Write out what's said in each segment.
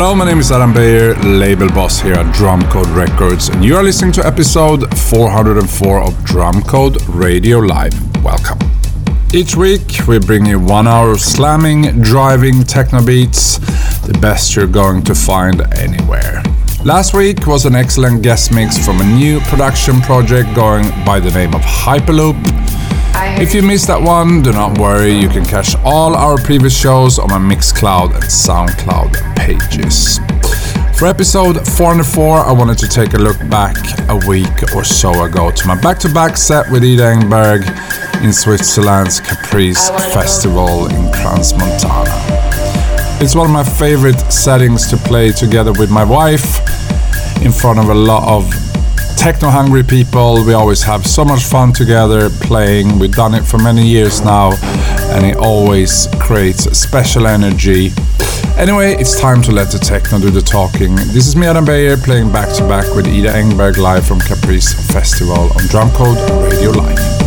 Hello, my name is Adam Beyer, label boss here at Drumcode Records, and you are listening to episode 404 of Drumcode Radio Live. Welcome. Each week, we bring you one hour of slamming, driving techno beats, the best you're going to find anywhere. Last week was an excellent guest mix from a new production project going by the name of Hyperloop. If you missed that one, do not worry, you can catch all our previous shows on my Mixcloud and Soundcloud pages. For episode 404, I wanted to take a look back a week or so ago to my back to back set with Ida Engberg in Switzerland's Caprice Festival in Crans-Montana. It's one of my favorite settings to play together with my wife in front of a lot of techno hungry people. We always have so much fun together playing. We've done it for many years now, and it always creates special energy. Anyway, it's time to let the techno do the talking. This is me, Adam Beyer, playing back to back with Ida Engberg live from Caprice Festival on Drumcode Radio Live.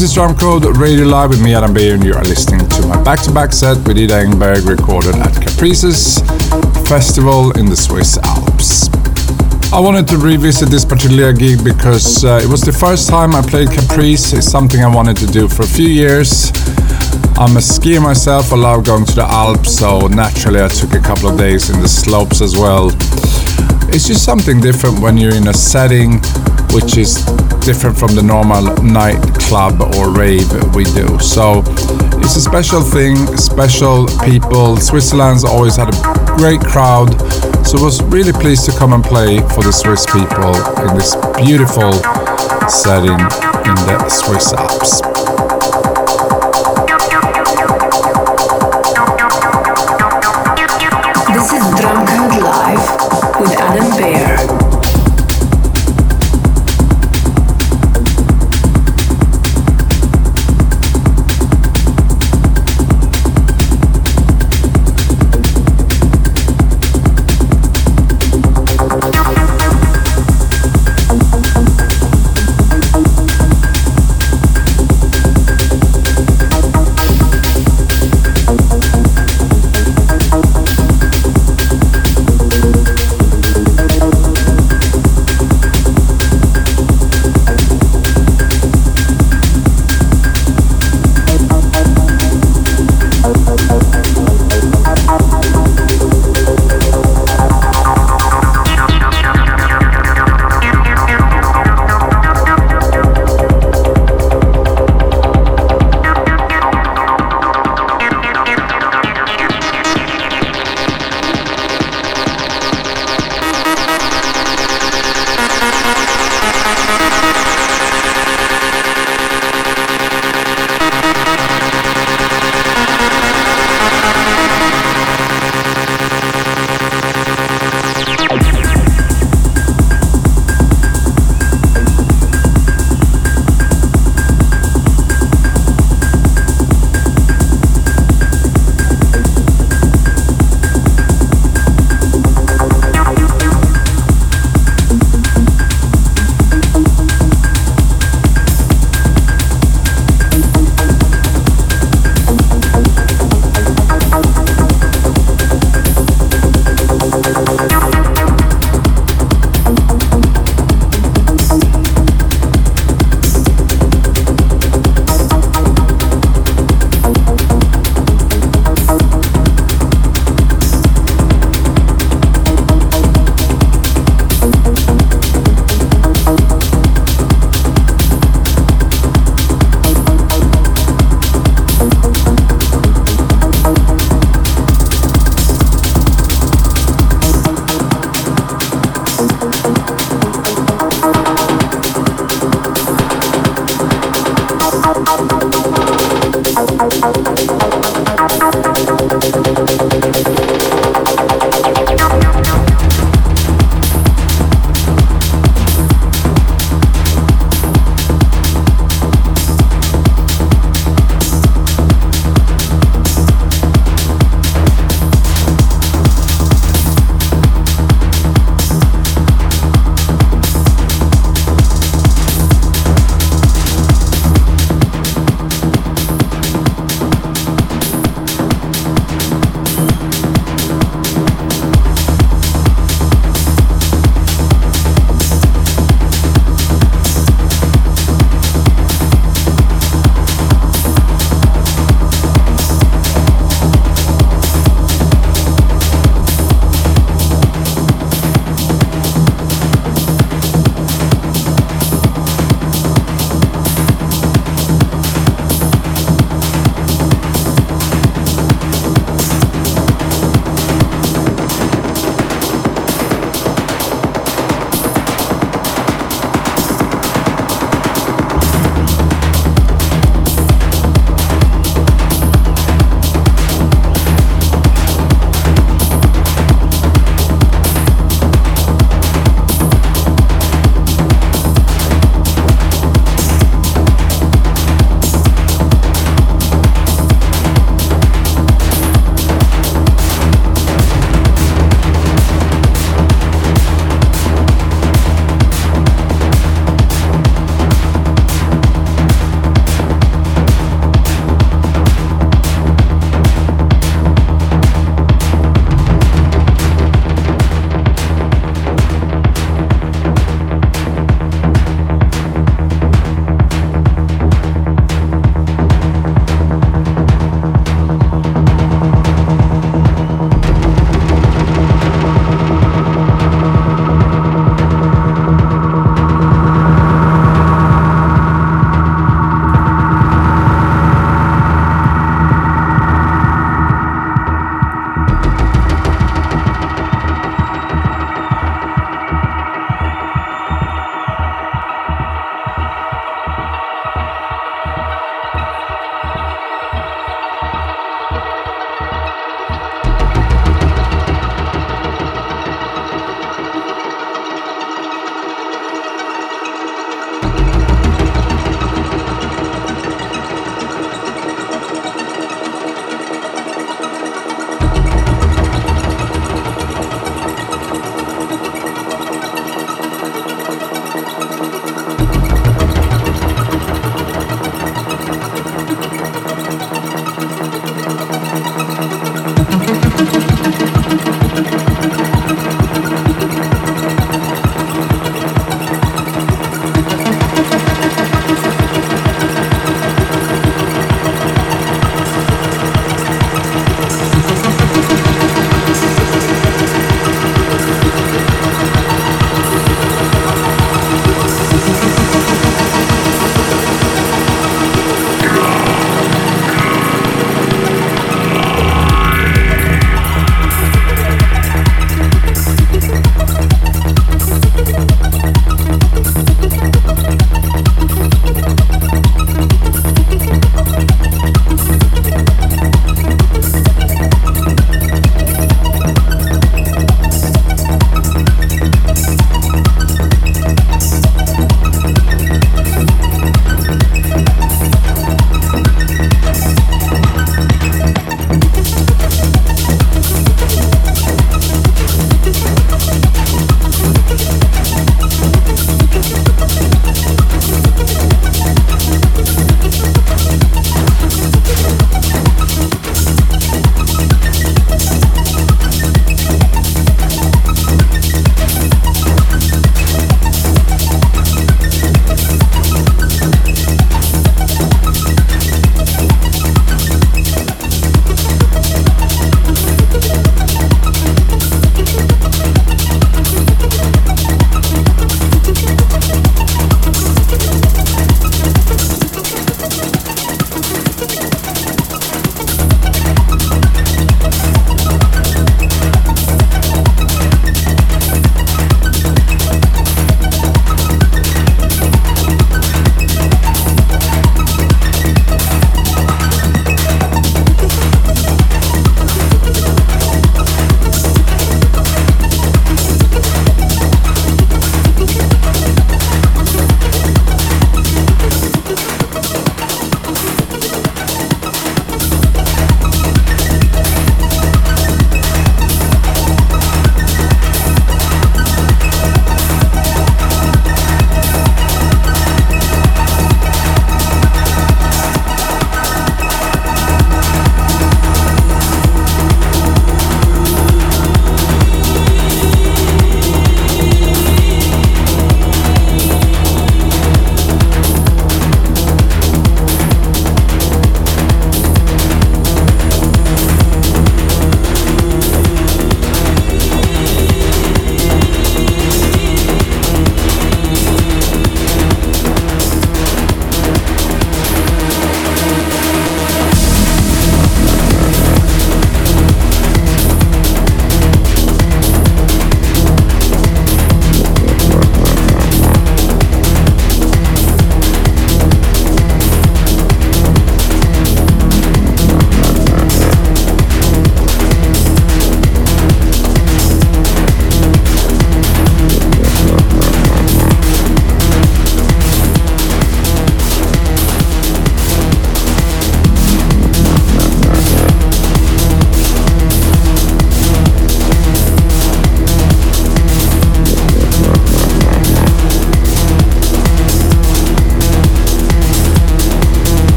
This is Drumcode Radio Live with me, Adam Beyer, and you are listening to my back-to-back set with Ida Engberg recorded at Caprices Festival in the Swiss Alps. I wanted to revisit this particular gig because uh, it was the first time I played Caprice. It's something I wanted to do for a few years. I'm a skier myself, I love going to the Alps, so naturally I took a couple of days in the slopes as well. It's just something different when you're in a setting which is different from the normal nightclub or rave we do. So it's a special thing, special people. Switzerland's always had a great crowd, so was really pleased to come and play for the Swiss people in this beautiful setting in the Swiss Alps. This is Drumcode Live with Adam Beyer.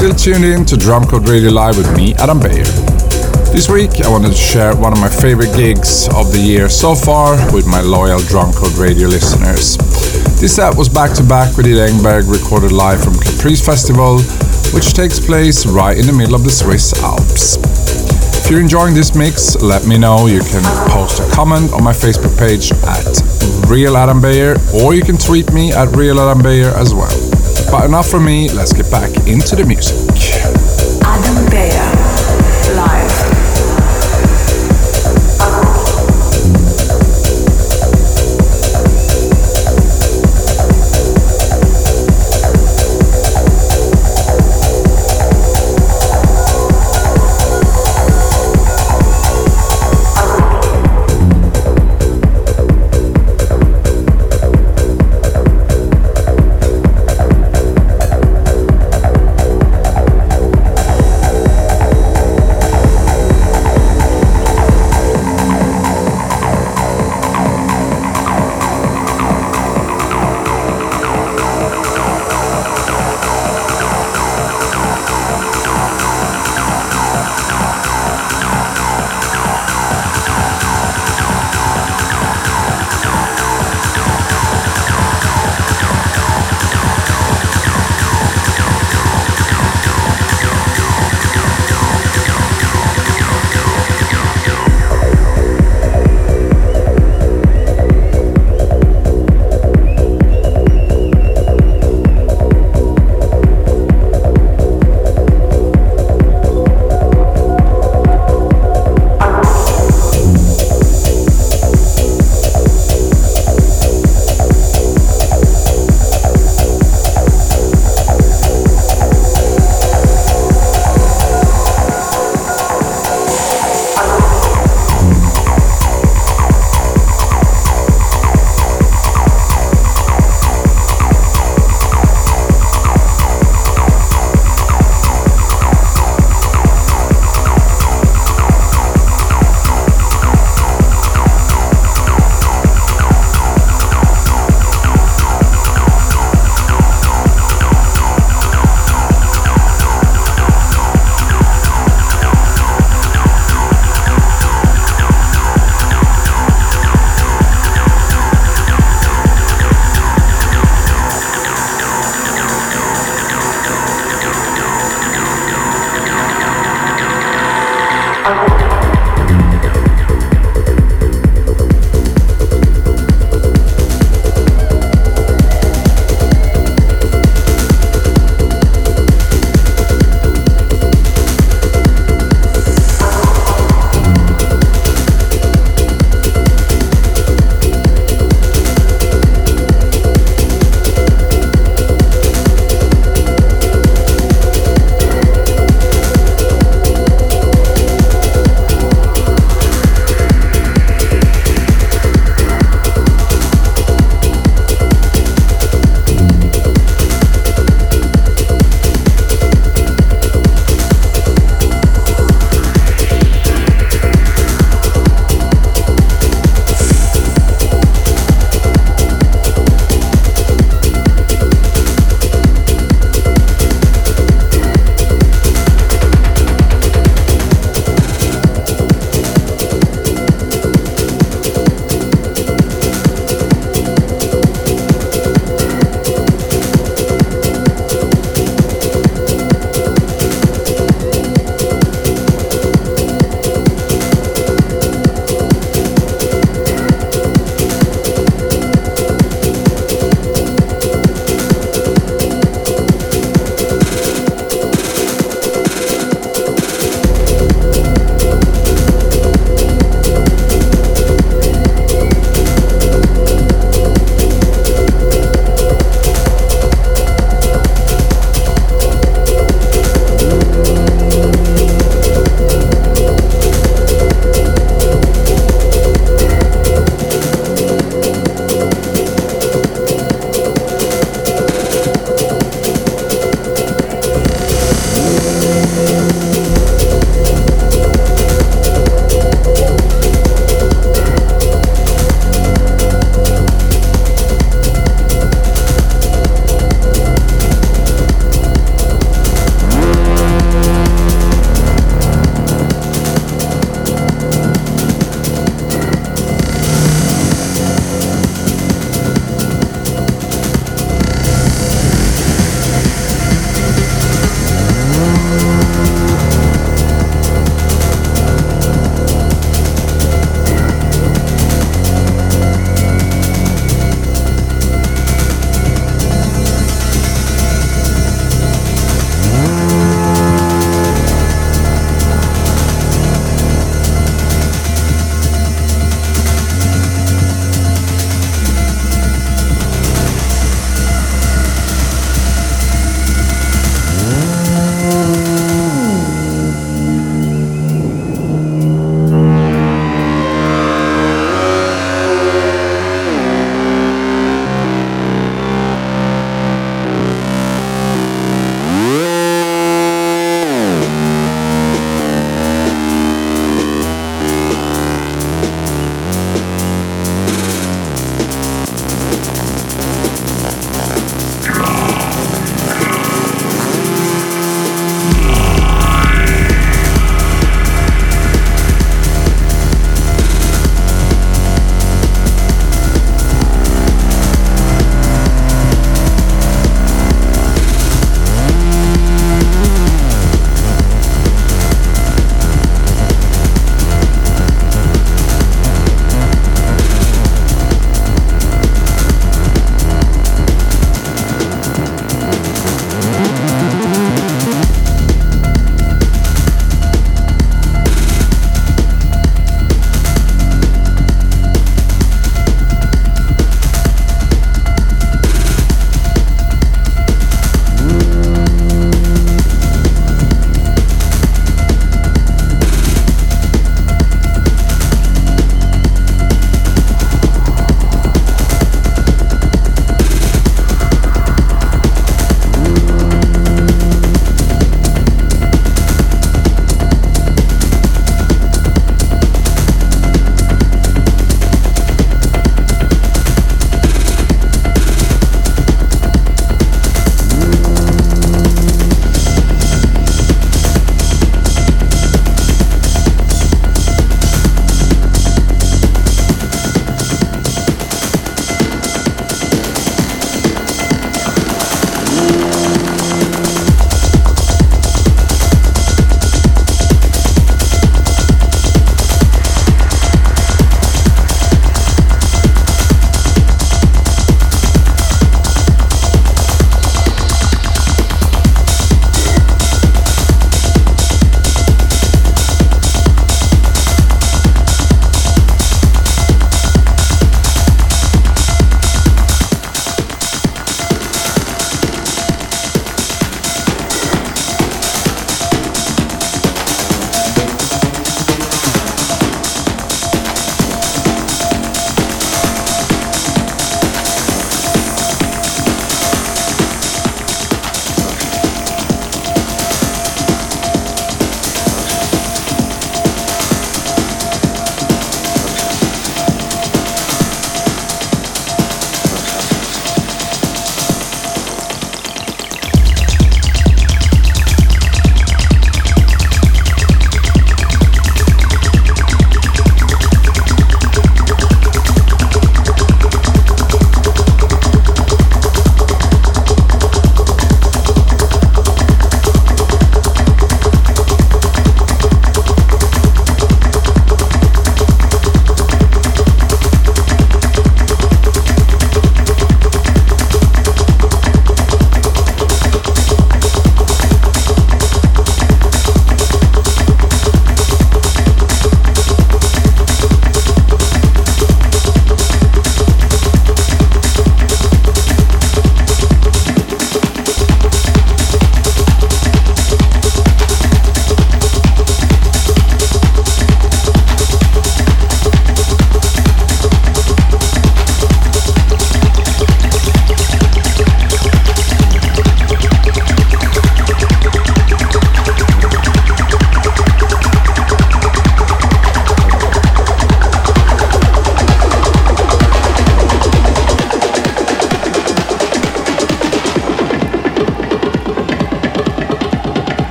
Still tuned in to Drumcode Radio Live with me, Adam Beyer. This week, I wanted to share one of my favorite gigs of the year so far with my loyal Drumcode Radio listeners. This set was back to back with Ida Engberg, recorded live from Caprices Festival, which takes place right in the middle of the Swiss Alps. If you're enjoying this mix, let me know. You can post a comment on my Facebook page at Real Adam Beyer, or you can tweet me at Real Adam Beyer as well. But enough from me, let's get back into the music.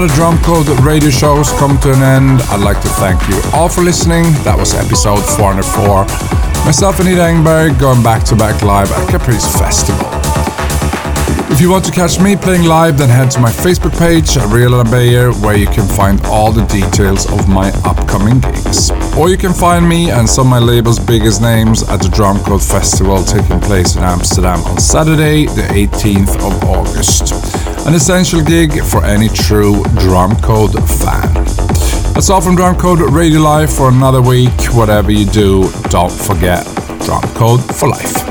Another Drumcode radio shows come to an end, I'd like to thank you all for listening. That was episode 404. Myself and Ida Engberg going back to back live at Caprices Festival. If you want to catch me playing live, then head to my Facebook page, Real Adam Beyer, where you can find all the details of my upcoming gigs. Or you can find me and some of my label's biggest names at the Drumcode Festival taking place in Amsterdam on Saturday, the 18th of August an essential gig for any true Drumcode fan. That's all from Drumcode Radio Live for another week. Whatever you do, don't forget Drumcode for life.